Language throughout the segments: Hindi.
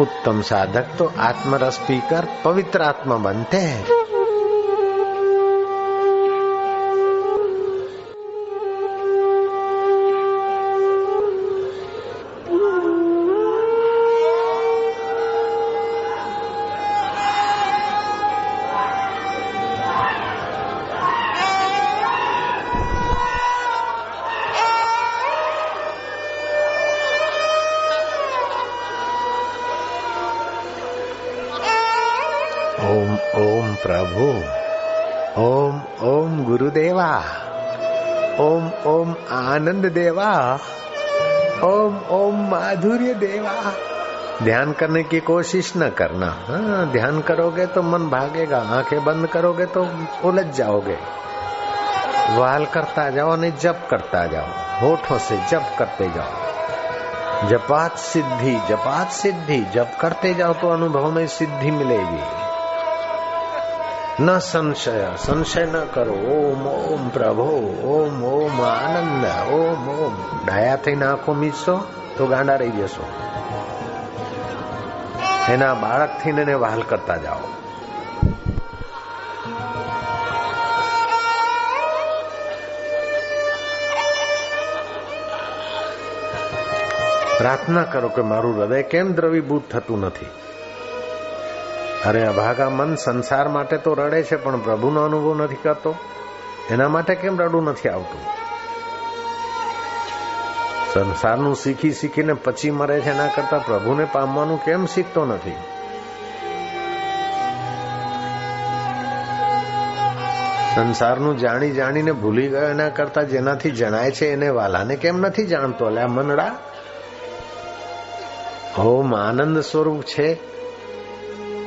उत्तम साधक तो आत्मरस पीकर पवित्र आत्मा बनते हैं। आनंद देवा। ओम ओम माधुर्य देवा। ध्यान करने की कोशिश न करना। हाँ ध्यान करोगे तो मन भागेगा, आँखें बंद करोगे तो उलझ जाओगे। वाल करता जाओ, नहीं जप करता जाओ। होठों से जप करते जाओ। जपात सिद्धि जपात सिद्धि। जप करते जाओ तो अनुभव में सिद्धि मिलेगी। ન સંશય સંશય ન કરો. ઓમ ઓમ પ્રભો, ઓમ ઓમ આનંદ, ઓમ ઓમ. ડાયા થઈને આંખો મીચશો તો ગાંડા રહી જશો. એના બાળક થઈને એને વહાલ કરતા જાઓ. પ્રાર્થના કરો કે મારું હૃદય કેમ દ્રવીભૂત થતું નથી? અરે અભાગા, મન સંસાર માટે તો રડે છે, પણ પ્રભુનો અનુભવ નથી કરતો. એના માટે કેમ રડવું નથી આવતું? સંસારનું શીખી શીખીને પછી મરે છે, એના કરતા પ્રભુને પામવાનું કેમ શીખતો નથી? સંસારનું જાણી જાણીને ભૂલી ગયો એના કરતા જેનાથી જણાય છે, એને વાલાને કેમ નથી જાણતો? અલ્યા મનડા. ઓમ આનંદ સ્વરૂપ છે.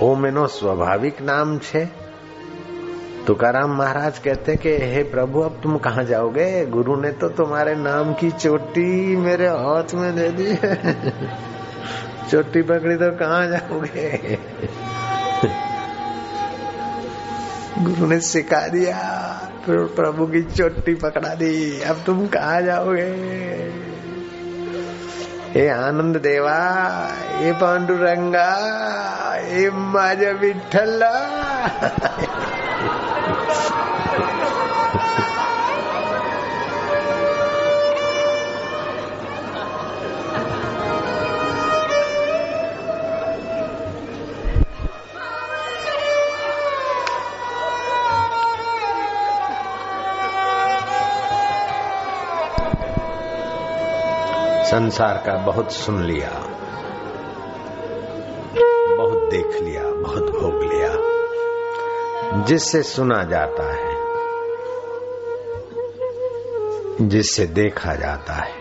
ओम एनो स्वाभाविक नाम छे। तुकाराम महाराज कहते कि, हे प्रभु, अब तुम कहा जाओगे? गुरु ने तो तुम्हारे नाम की चोटी मेरे हाथ में दे दी चोटी पकड़ी तो कहा जाओगे? गुरु ने सिखा दिया, फिर प्रभु की चोटी पकड़ा दी। अब तुम कहा जाओगे? हे आनंद देवा हे पांडुरंगा हे माझ्या विठ्ठला संसार का बहुत सुन लिया, बहुत देख लिया, बहुत भोग लिया। जिससे सुना जाता है, जिससे देखा जाता है,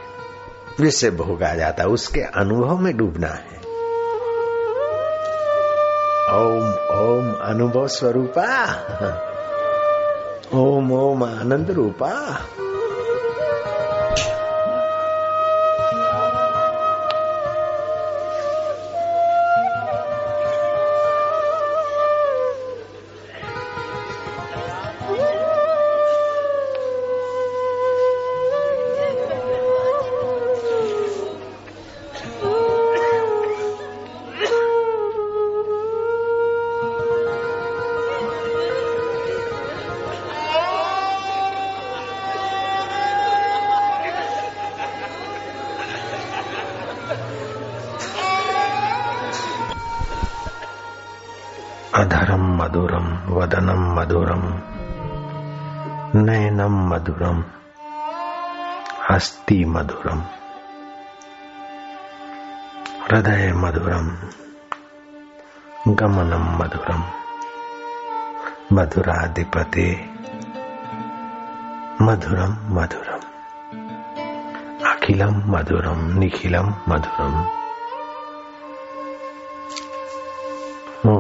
जिससे भोगा जाता है, उसके अनुभव में डूबना है। ओम ओम अनुभव स्वरूपा, ओम ओम आनंद रूपा। वदनम मधुरम नयनम मधुरम हस्ति मधुरम हृदय मधुरम गमनम मधुरम मधुराधिपते। मधुरम मधुरम अखिलम मधुरम निखिलम मधुरम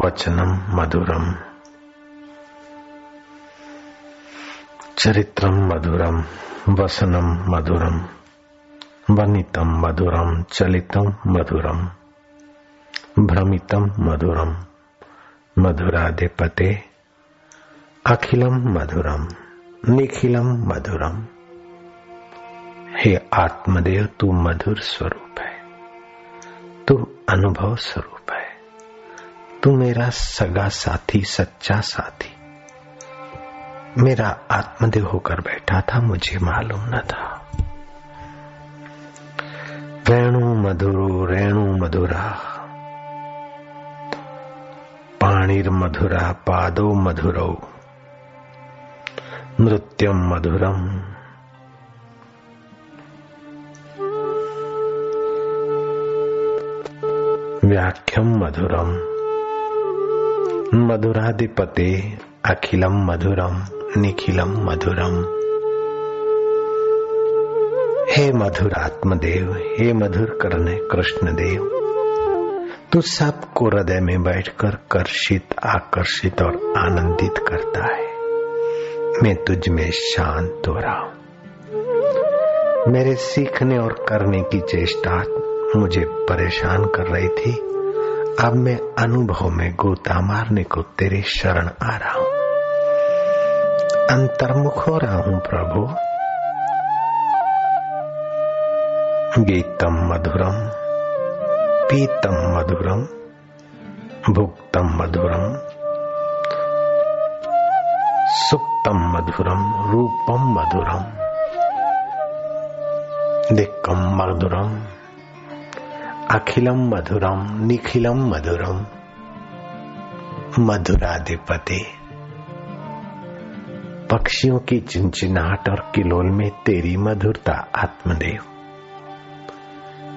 वचनम मधुरम चरित्रम मधुरम वसनम मधुरम वनितम मधुरम चलितम मधुरम भ्रमितम मधुरम मधुराधिपते अखिलम मधुरम निखिलम मधुरम हे आत्मदेव, तू मधुर स्वरूप है। तू अनुभव स्वरूप है। तू मेरा सगा साथी, सच्चा साथी। मेरा आत्मदेव होकर बैठा था, मुझे मालूम न था। रेणु मधुरो, रेणु मधुरा, पाणिर मधुरा, पादो मधुरौ नृत्यम मधुरम। व्याख्यम मधुरम। मधुराधिपते अखिलम मधुरम निखिलम मधुरम हे मधुर आत्मदेव, हे मधुर करने कृष्ण देव तू सबको हृदय में बैठकर कर्षित, आकर्षित और आनंदित करता है। मैं तुझ में शांत हो रहा हूँ। मेरे सीखने और करने की चेष्टा मुझे परेशान कर रही थी। अब मैं अनुभव में गोता मारने को तेरे शरण आ रहा हूँ। अंतर्मुख हो रहा हूँ, प्रभु। गीतम मधुरम, पीतम मधुरम, भुक्तम मधुरम, सुप्तम मधुरम, रूपम मधुरम, दिक्कम मधुरम। अखिलम मधुरम निखिलम मधुरम मधुराधिपति। पक्षियों की चिंचिनाहट और किलोल में तेरी मधुरता आत्मदेव।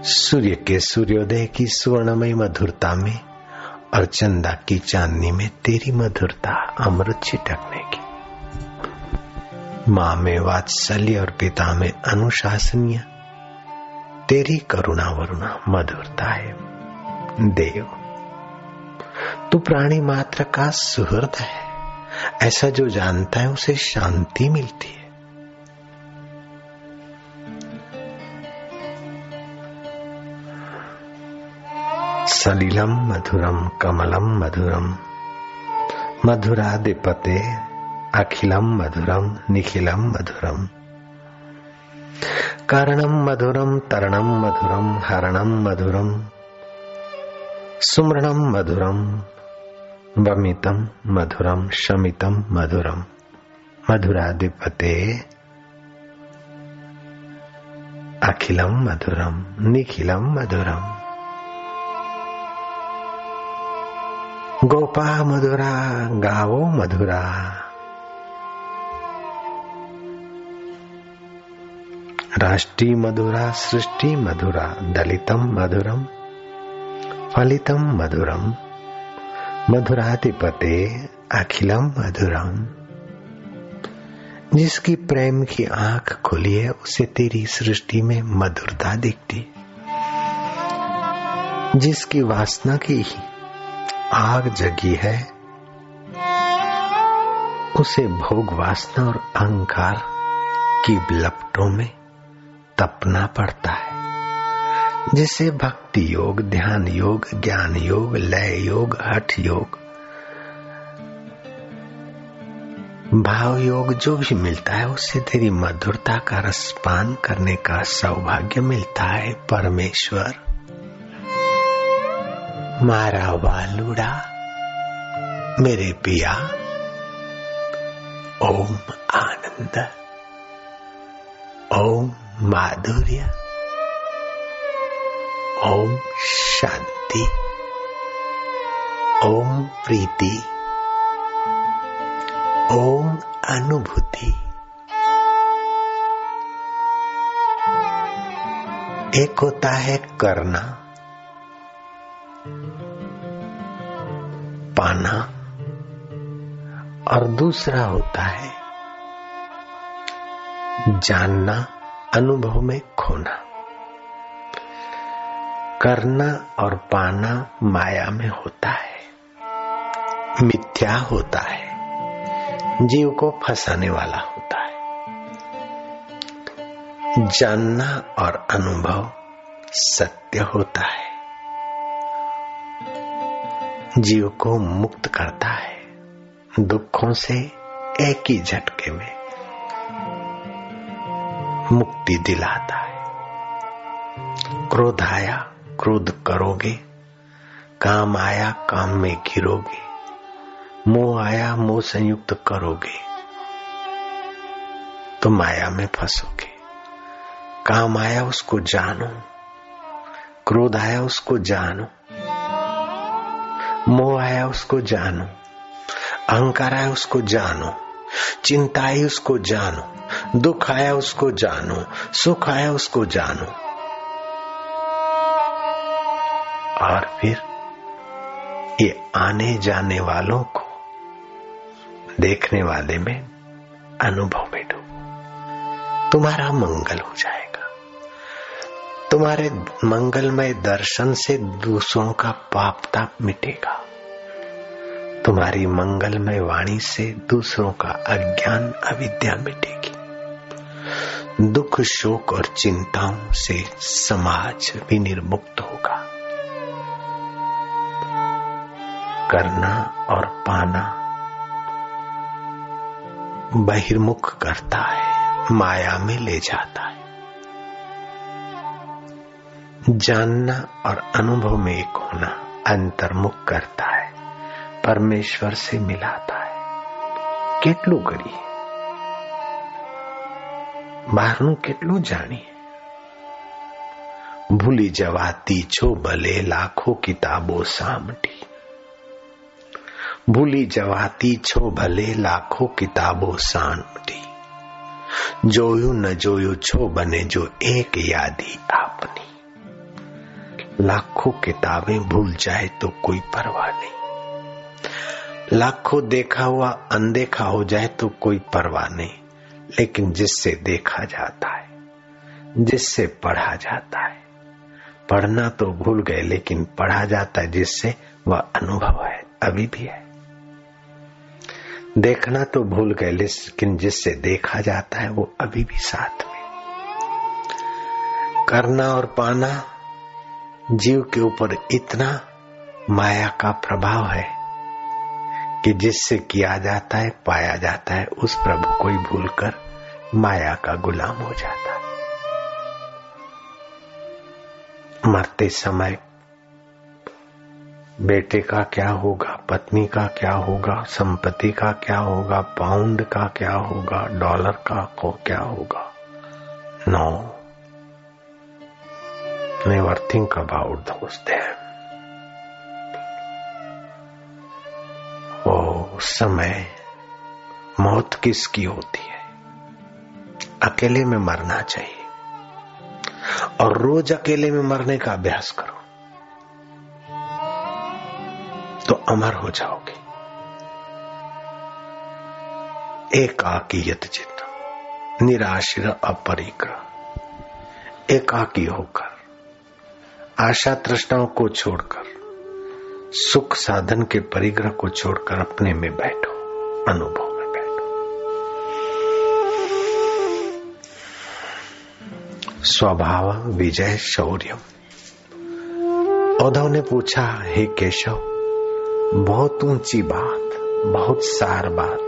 सूर्य के सूर्योदय की स्वर्णमय मधुरता में और चंदा की चांदनी में तेरी मधुरता अमृत छिटकने की। माँ में वात्सल्य और पिता में अनुशासनीय तेरी करुणा वरुणा मधुरता है। देव, तू प्राणी मात्र का सुहृद है। ऐसा जो जानता है, उसे शांति मिलती है। सलिलम मधुरम, कमलम मधुरम, मधुराधिपते अखिलम मधुरम, निखिलम मधुरम। कारणम मधुरम तरणम मधुरम हरणम मधुरम सुमरणम मधुरम वमितम मधुरम शमितम मधुरम मधुराधिपते अखिलम मधुरम निखिलम मधुरम गोपा मधुरा, गावो मधुरा। राष्ट्रीय मधुरा, सृष्टि मधुरा, दलितम मधुरम, फलितम मधुरम, मधुराधिपते अखिलम मधुरम। जिसकी प्रेम की आँख खुली है, उसे तेरी सृष्टि में मधुरता दिखती। जिसकी वासना की ही आग जगी है, उसे भोग वासना और अहंकार की लपटों में तपना पड़ता है, जिसे भक्ति योग, ध्यान योग, ज्ञान योग, लय योग, हठ योग, भाव योग जो भी मिलता है, उससे तेरी मधुरता का रसपान करने का सौभाग्य मिलता है, परमेश्वर। मारा वालुड़ा मेरे पिया, ओम आनंद, ओम माधुर्य। ओम शांति। ओम प्रीति। ओम अनुभूति। एक होता है करना। पाना। और दूसरा होता है जानना। अनुभव में खोना। करना और पाना माया में होता है। मिथ्या होता है। जीव को फंसाने वाला होता है। जानना और अनुभव सत्य होता है। जीव को मुक्त करता है। दुखों से एक ही झटके में। मुक्ति दिलाता है। क्रोध आया, क्रोध करोगे। काम आया, काम में गिरोगे। मोह आया, मोह संयुक्त करोगे। तो माया में फंसोगे। काम आया, उसको जानो। क्रोध आया, उसको जानो। मोह आया, उसको जानो। अहंकार आया, उसको जानो। चिंता आई, उसको जानो। दुख आया उसको जानो, सुख आया उसको जानो। और फिर ये आने जाने वालों को देखने वाले में अनुभव में डूबो तुम्हारा मंगल हो जाएगा। तुम्हारे मंगलमय दर्शन से दूसरों का पाप ताप मिटेगा। तुम्हारी मंगलमय वाणी से दूसरों का अज्ञान अविद्या मिटेगी। दुख शोक और चिंताओं से समाज विनिर्मुक्त होगा करना और पाना बहिर्मुख करता है माया में ले जाता है जानना और अनुभव में एक होना अंतर्मुख करता है परमेश्वर से मिलाता है કેટલું કરીએ બહારનું કેટલું જાણીએ ભૂલી જવાતી છો ભલે લાખો કિતાબો સામટી ભૂલી જવાતી છો ભલે લાખો કિતાબો સામટી જોયું ન જોયું છો બને જો એક યાદી આપની लाखों किताबें भूल जाए तो कोई परवाह नहीं लाखों देखा हुआ अनदेखा हो जाए तो कोई परवाह नहीं लेकिन जिससे देखा जाता है, जिससे पढ़ा जाता है। पढ़ना तो भूल गए, लेकिन पढ़ा जाता है जिससे वह अनुभव है, अभी भी है। देखना तो भूल गए, लेकिन जिससे देखा जाता है, वो अभी भी साथ में। करना और पाना जीव के ऊपर इतना माया का प्रभाव है कि जिससे किया जाता है, पाया जाता है, उस प्रभु को ही भूलकर माया का गुलाम हो जाता है। मरते समय बेटे का क्या होगा, पत्नी का क्या होगा, संपत्ति का क्या होगा, पाउंड का क्या होगा, डॉलर का को क्या होगा? No never think about those them. समय मौत किसकी होती है? अकेले में मरना चाहिए। और रोज अकेले में मरने का अभ्यास करो। तो अमर हो जाओगे। एकाकीयत चित्त निराश्र अपरिग्रह। एकाकी होकर, आशा तृष्णाओं को छोड़कर सुख साधन के परिग्रह को छोड़कर अपने में बैठो, अनुभव में बैठो। स्वभाव, विजय, शौर्य। उद्धव ने पूछा, हे केशव, बहुत ऊँची बात, बहुत सार बात।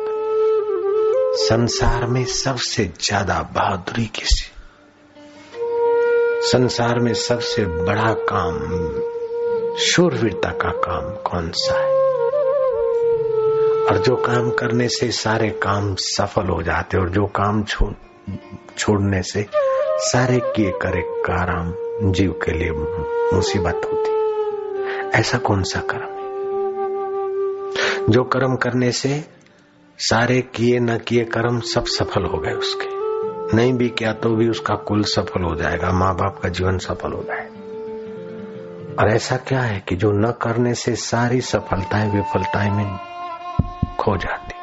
संसार में सबसे ज़्यादा बहादुरी किसी? संसार में सबसे बड़ा काम शूरवीरता का काम कौन सा है? और जो काम करने से सारे काम सफल हो जाते और जो काम छोड़ छोड़ने से सारे किए करे काम जीव के लिए मुसीबत होती ऐसा कौन सा कर्म है? जो कर्म करने से सारे किए न किए कर्म सब सफल हो गए उसके। नहीं भी किया तो भी उसका कुल सफल हो जाएगा, माँ बाप का जीवन सफल हो जाएगा। और ऐसा क्या है कि जो न करने से सारी सफलताएँ विफलताएँ में खो जाती?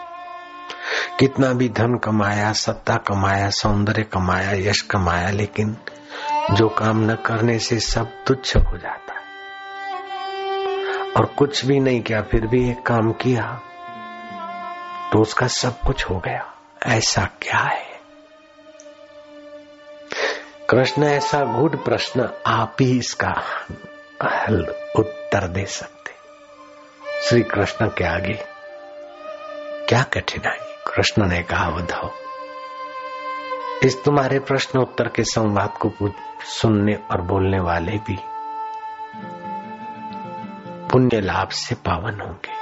कितना भी धन कमाया, सत्ता कमाया, सौंदर्य कमाया, यश कमाया, लेकिन जो काम न करने से सब तुच्छ हो जाता है। और कुछ भी नहीं किया, फिर भी एक काम किया तो उसका सब कुछ हो गया। ऐसा क्या है? कृष्ण, ऐसा गुड प्रश्न आप ही इसका हल उत्तर दे सकते। श्री कृष्ण के आगे, क्या कठिनाई? कृष्ण ने कहा, उद्धव, इस तुम्हारे प्रश्न उत्तर के संवाद को सुनने और बोलने वाले भी पुण्य लाभ से पावन होंगे।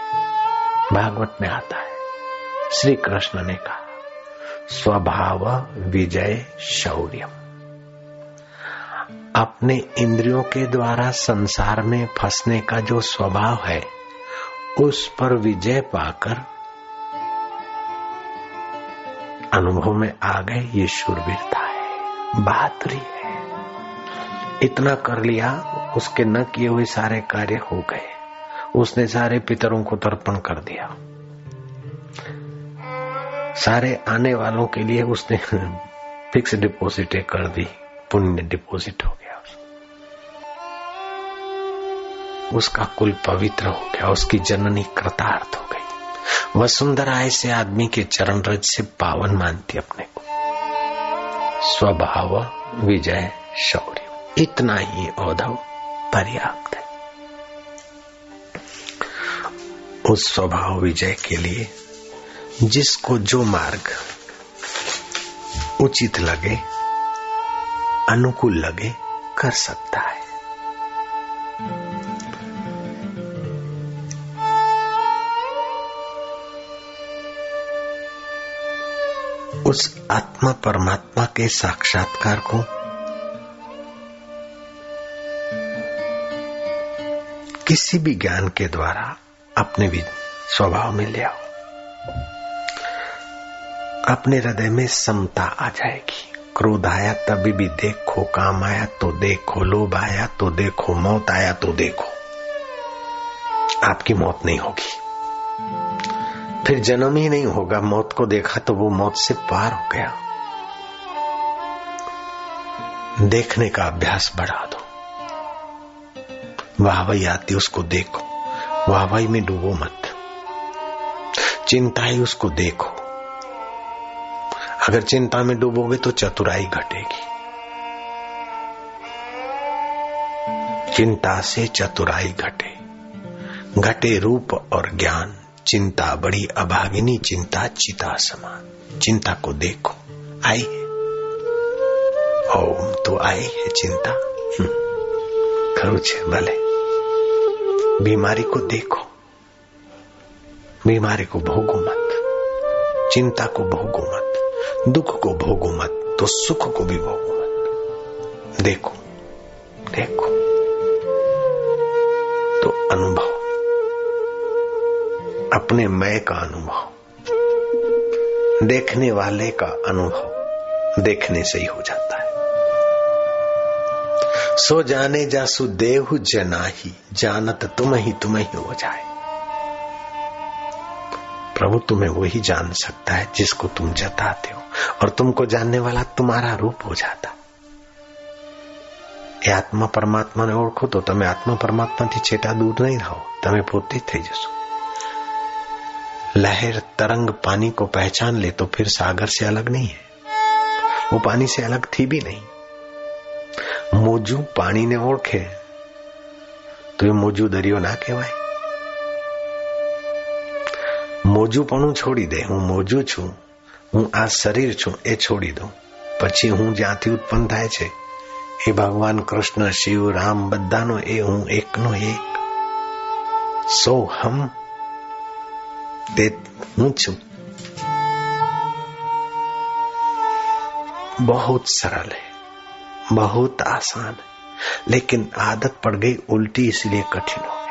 भागवत में आता है। श्री कृष्ण ने कहा, स्वभाव विजय शौर्य अपने इंद्रियों के द्वारा संसार में फंसने का जो स्वभाव है, उस पर विजय पाकर अनुभव में आ गए ये शूरवीरता है। बहादुरी है। इतना कर लिया, उसके न किए हुए सारे कार्य हो गए। उसने सारे पितरों को तर्पण कर दिया। सारे आने वालों के लिए उसने फिक्स डिपॉजिट कर दी, पुण्य डिपॉजिट हो उसका कुल पवित्र हो गया, उसकी जननी कृतार्थ हो गई। वसुंधरा ऐसे आदमी के चरण रज से पावन मानती अपने को। स्वभाव विजय शौर्य, इतना ही औधव पर्याप्त है। उस स्वभाव विजय के लिए जिसको जो मार्ग उचित लगे, अनुकूल लगे, कर सकता है। उस आत्मा परमात्मा के साक्षात्कार को किसी भी ज्ञान के द्वारा अपने भी स्वभाव में ले आओ। अपने हृदय में समता आ जाएगी। क्रोध आया तभी भी देखो, काम आया तो देखो, लोभ आया तो देखो, मौत आया तो देखो। आपकी मौत नहीं होगी। फिर जन्म ही नहीं होगा। मौत को देखा तो वो मौत से पार हो गया। देखने का अभ्यास बढ़ा दो। वाहवाई आती उसको देखो। वाहवाई में डूबो मत। चिंता ही उसको देखो। अगर चिंता में डूबोगे तो चतुराई घटेगी। चिंता से चतुराई घटे। घटे रूप और ज्ञान। चिंता, बड़ी अभागिनी चिंता, चिता समान। चिंता को देखो, आई है। ओम तो आई है चिंता। हम्म, खरू छे भले। बीमारी को देखो। बीमारी को भोगो मत। चिंता को भोगो मत। दुख को भोगो मत। तो सुख को भी भोगो मत। देखो देखो। तो अनुभव। अपने मैं का अनुभव देखने वाले का अनुभव देखने से ही हो जाता है सो जाने जासु देहु जनाही जानत तुम ही तुम ही हो जाए प्रभु तुम्हें वही जान सकता है जिसको तुम जताते हो और तुमको जानने वाला तुम्हारा रूप हो जाता એ આત્મા પરમાત્માને ઓળખો તો તમે આત્મા પરમાત્માથી છેટા દૂર નહીં રહો તમે પોતે થઈ જશો लहर तरंग पानी को पहचान ले तो फिर सागर से अलग नहीं है वो पानी से अलग थी भी नहीं મોજું પાણીને ઓળખે તો એ મોજું દરિયો ના કહેવાય મોજુંપણું છોડી દે હું મોજું છું હું આ શરીર છું એ છોડી દઉં પછી હું જ્યાંથી ઉત્પન્ન થાય છે એ ભગવાન કૃષ્ણ શિવ રામ બધાનો એ હું એકનો એક સો હમ de मुझो बहुत सरल है। बहुत आसान है। लेकिन आदत पड़ गई उल्टी, इसलिए कठिन हो गया।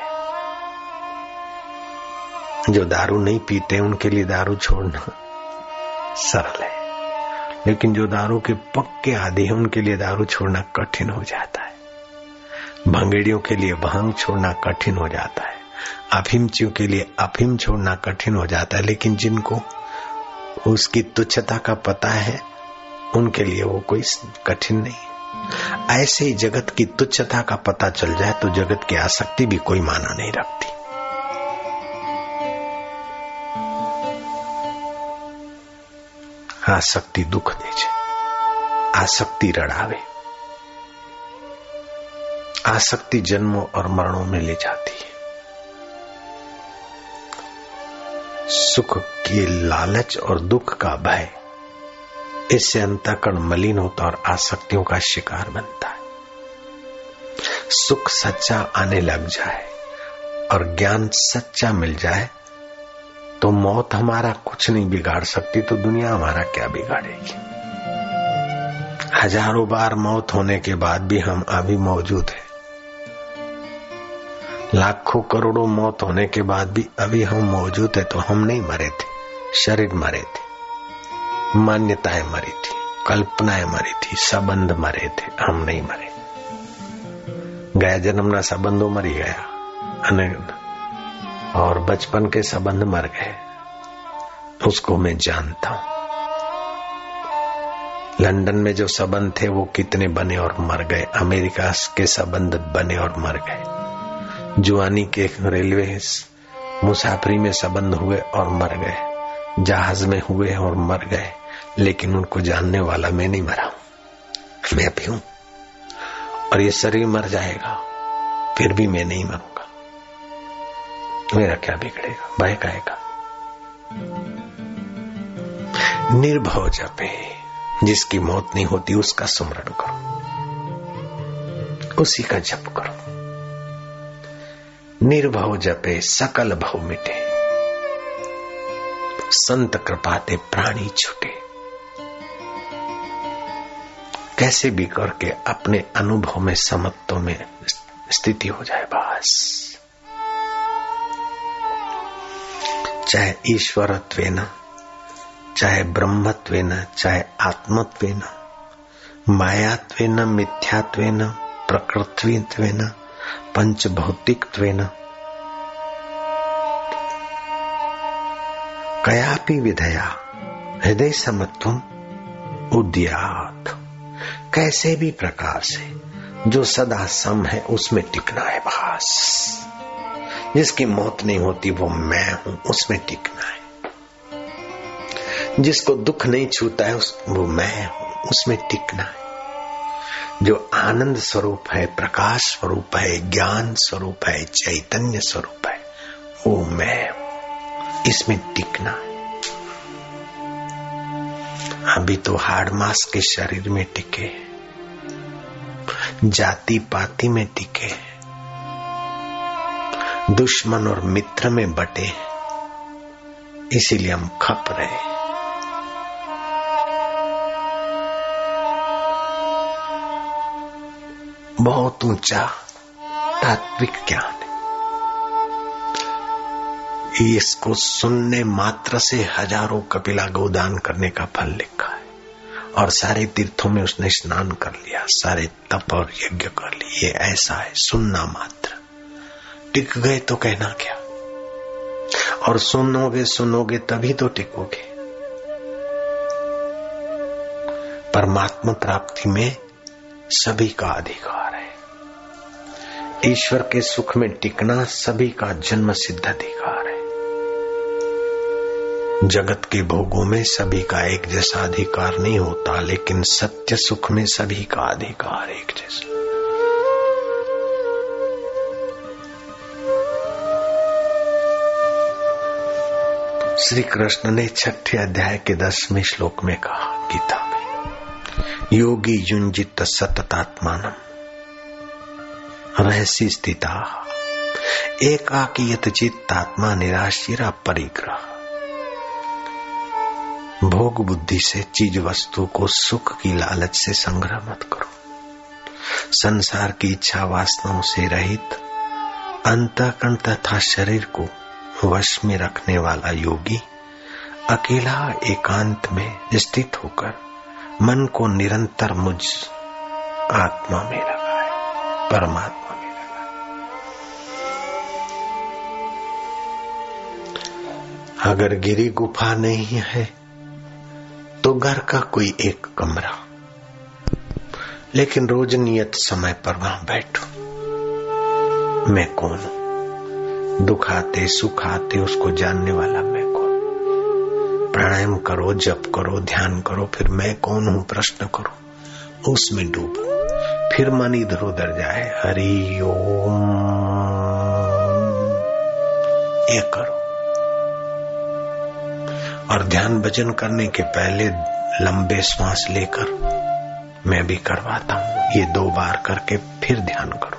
जो दारू नहीं पीते, उनके लिए दारू छोड़ना सरल है। लेकिन जो दारू के पक्के आदि है, उनके लिए दारू छोड़ना कठिन हो जाता है। भंगेड़ियों के लिए भाँग छोड़ना कठिन हो जाता है। अफिमचियों के लिए अफिम छोड़ना कठिन हो जाता है, लेकिन जिनको उसकी तुच्छता का पता है, उनके लिए वो कोई कठिन नहीं। ऐसे ही जगत की तुच्छता का पता चल जाए तो जगत की आसक्ति भी कोई माना नहीं रखती। आसक्ति दुख दे आसक्ति रड़ावे, आसक्ति जन्मों और मरणों में ले जाती। सुख की लालच और दुख का भय। इससे अंतकरण मलिन होता और आसक्तियों का शिकार बनता है। सुख सच्चा आने लग जाए और ज्ञान सच्चा मिल जाए तो मौत हमारा कुछ नहीं बिगाड़ सकती तो दुनिया हमारा क्या बिगाड़ेगी? हज़ारों बार मौत होने के बाद भी हम अभी मौजूद हैं। लाखों करोड़ों मौत होने के बाद भी अभी हम मौजूद है तो हम नहीं मरे थे शरीर मरे थे मान्यताएं मरी थी कल्पनाएं मरी थी संबंध मरे थे हम नहीं मरे ગયા જન્મના સંબંધો મરી ગયા અને और बचपन के संबंध मर गए उसको मैं जानता हूं लंदन में जो संबंध थे वो कितने बने और मर गए अमेरिका के संबंध बने और मर गए जुआनी के रेलवे मुसाफरी में संबंध हुए और मर गए। जहाज़ में हुए और मर गए, लेकिन उनको जानने वाला मैं नहीं मरा। हूँ मैं भी हूँ, और ये शरीर मर जाएगा, फिर भी मैं नहीं मरूँगा। मेरा क्या बिगड़ेगा? का निर्भव जपे जिसकी मौत नहीं होती, उसका सुमरण करो। उसी का जप करो। निर्भव जपे, सकल भव मिटे। संत कृपाते प्राणी छुटे। कैसे भी करके अपने अनुभव में, समत्व में स्थिति हो जाए बस। चाहे ईश्वरत्व न चाहे ब्रह्मत्व न चाहे आत्मत्व न मायात्व न मिथ्यात्व न प्रकृतित्व पंच भौतिकत्व कयापि विधया हृदय समत्व उद्यात। कैसे भी प्रकार से, जो सदा सम है, उसमें टिकना है बस। जिसकी मौत नहीं होती, वो मैं हूँ, उसमें टिकना है। जिसको दुख नहीं छूता है, उस, वो मैं हूँ, उसमें टिकना है। जो आनंद स्वरूप है, प्रकाश स्वरूप है, ज्ञान स्वरूप है, चैतन्य स्वरूप है, वो मैं इसमें टिकना है। अभी तो हार्ड मास के शरीर में टिके जाति पाति में टिके दुश्मन और मित्र में बटे इसीलिए हम खप रहे बहुत ऊँचा तात्विक ज्ञान है। इसको सुनने मात्र से हज़ारों कपिला गोदान करने का फल लिखा है। और सारे तीर्थों में उसने स्नान कर लिया, सारे तप और यज्ञ कर लिए। ऐसा है, सुनना मात्र। टिक गए तो कहना क्या? और सुनोगे सुनोगे तभी तो टिकोगे। परमात्मा प्राप्ति में सभी का अधिकार। ईश्वर के सुख में टिकना सभी का जन्म सिद्ध अधिकार है। जगत के भोगों में सभी का एक जैसा अधिकार नहीं होता, लेकिन सत्य सुख में सभी का अधिकार एक जैसा। श्री कृष्ण ने छठे अध्याय के दसवें श्लोक में कहा, गीता में, योगी युंजित सततात्मानम। रहसी स्थिता एकाकी चित्तात्मा निराशिरा परिग्रह। भोग बुद्धि से चीज़ वस्तु को सुख की लालच से संग्रह मत करो। संसार की इच्छा वासनाओं से रहित, अंतकरण तथा शरीर को वश में रखने वाला योगी अकेला एकांत में स्थित होकर मन को निरंतर मुझ आत्मा में लगाए परमात्मा अगर गिरी गुफा नहीं है तो घर का कोई एक कमरा। लेकिन रोज नियत समय पर वहाँ बैठो। मैं कौन? हूँ दुखाते, सुखाते, उसको जानने वाला मैं कौन? प्राणायाम करो, जप करो, ध्यान करो, फिर मैं कौन हूँ? प्रश्न करो। उसमें डूबो। फिर मन इधर उधर जाए। हरि ओम। ये करो। और ध्यान भजन करने के पहले लंबे श्वास लेकर मैं भी करवाता हूँ। ये दो बार करके फिर ध्यान करो।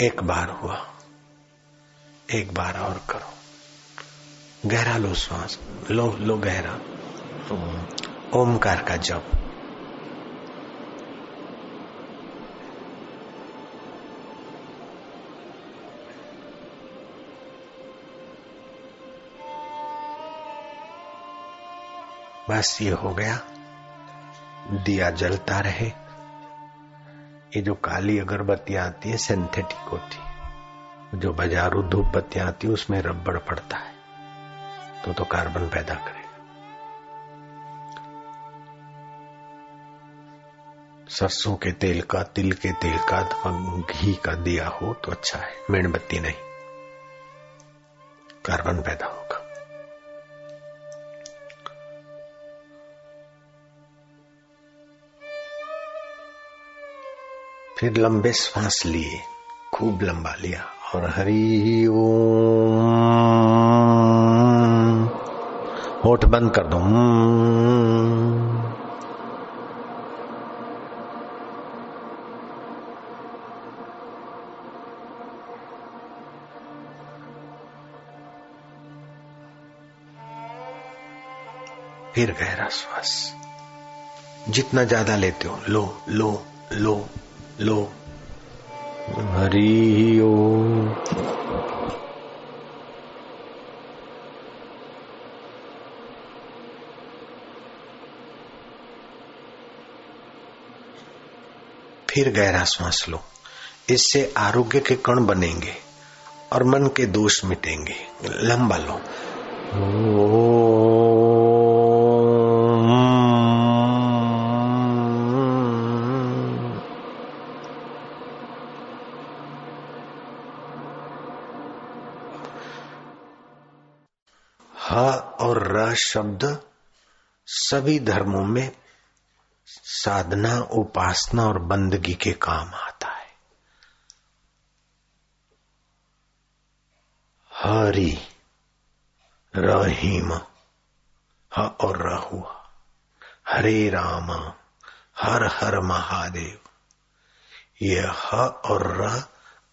एक बार हुआ। एक बार और करो। गहरा लो श्वास लो लो गहरा। ओमकार का जप। बस ये हो गया। दिया जलता रहे। ये जो काली अगरबत्तियाँ आती है सिंथेटिक होती है। जो बाजारू धूप बत्तियाँ आती है, उसमें रबड़ पड़ता है। तो तो कार्बन पैदा करेगा। सरसों के तेल का, तिल के तेल का घी का दिया हो तो अच्छा है, मेणबत्ती नहीं। कार्बन पैदा होगा फिर लंबे श्वास लिए, खूब लंबा लिया और हरी ओम। होठ बंद कर दो। फिर गहरा श्वास। जितना ज़्यादा लेते हो, लो लो लो। लो। हरि ओ। फिर गहरा श्वास लो। इससे आरोग्य के कण बनेंगे और मन के दोष मिटेंगे। लंबा लो। ओ। शब्द सभी धर्मों में साधना, उपासना और बंदगी के काम आता है। हरि, रहीम, ह और र हरे राम, हर हर महादेव। ये ह और र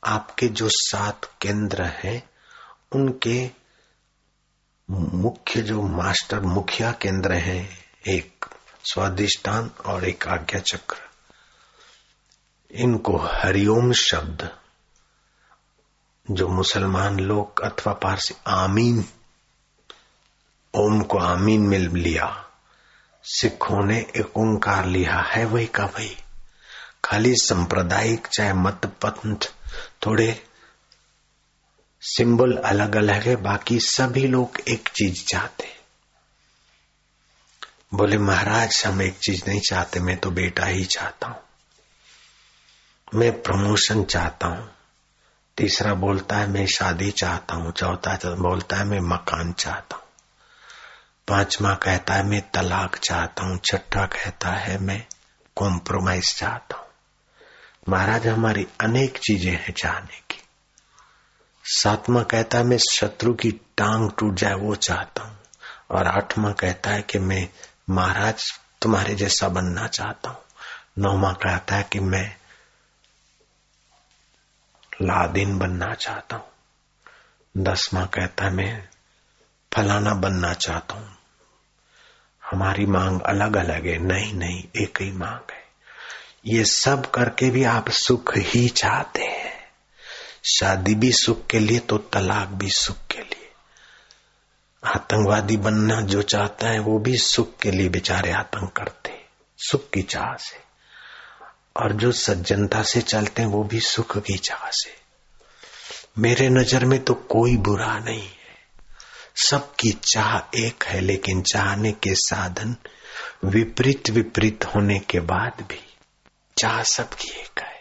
आपके जो सात केंद्र हैं, उनके मुख्य जो मास्टर, मुखिया केंद्र है, एक स्वादिष्टान और एक आज्ञा चक्र। इनको हरिओम शब्द, जो मुसलमान लोग अथवा पारसी आमीन, ओम को आमीन में लिया, सिखों ने एक ओंकार लिया है वही का वही। खाली सांप्रदायिक चाहे मत पंथ थोड़े सिंबल अलग अलग है, बाकी सभी लोग एक चीज़ चाहते बोले, महाराज, हम एक चीज़ नहीं चाहते, मैं तो बेटा ही चाहता हूँ। मैं प्रमोशन चाहता हूँ। तीसरा बोलता है, मैं शादी चाहता हूँ। चौथा बोलता है, मैं मकान चाहता हूँ। पांचवा कहता है, मैं तलाक चाहता हूँ। छठा कहता है, मैं कॉम्प्रोमाइज चाहता हूँ। महाराज, हमारी अनेक चीज़ें हैं चाहने की। सातवा कहता है, मैं शत्रु की टांग टूट जाए, वो चाहता हूँ। और आठवां कहता है कि, मैं महाराज तुम्हारे जैसा बनना चाहता हूँ। नौवा कहता है कि, मैं लादिन बनना चाहता हूँ। दसवा कहता है, मैं फलाना बनना चाहता हूँ। हमारी मांग अलग अलग है नहीं नहीं एक ही मांग है। ये सब करके भी आप सुख ही चाहते हैं। शादी भी सुख के लिए तो तलाक भी सुख के लिए। आतंकवादी बनना जो चाहता है, वो भी सुख के लिए बेचारे आतंक करते सुख की चाह से। और जो सज्जनता से चलते हैं, वो भी सुख की चाह से। मेरे नज़र में तो कोई बुरा नहीं है। सबकी चाह एक है, लेकिन चाहने के साधन विपरीत विपरीत होने के बाद भी चाह सबकी एक है।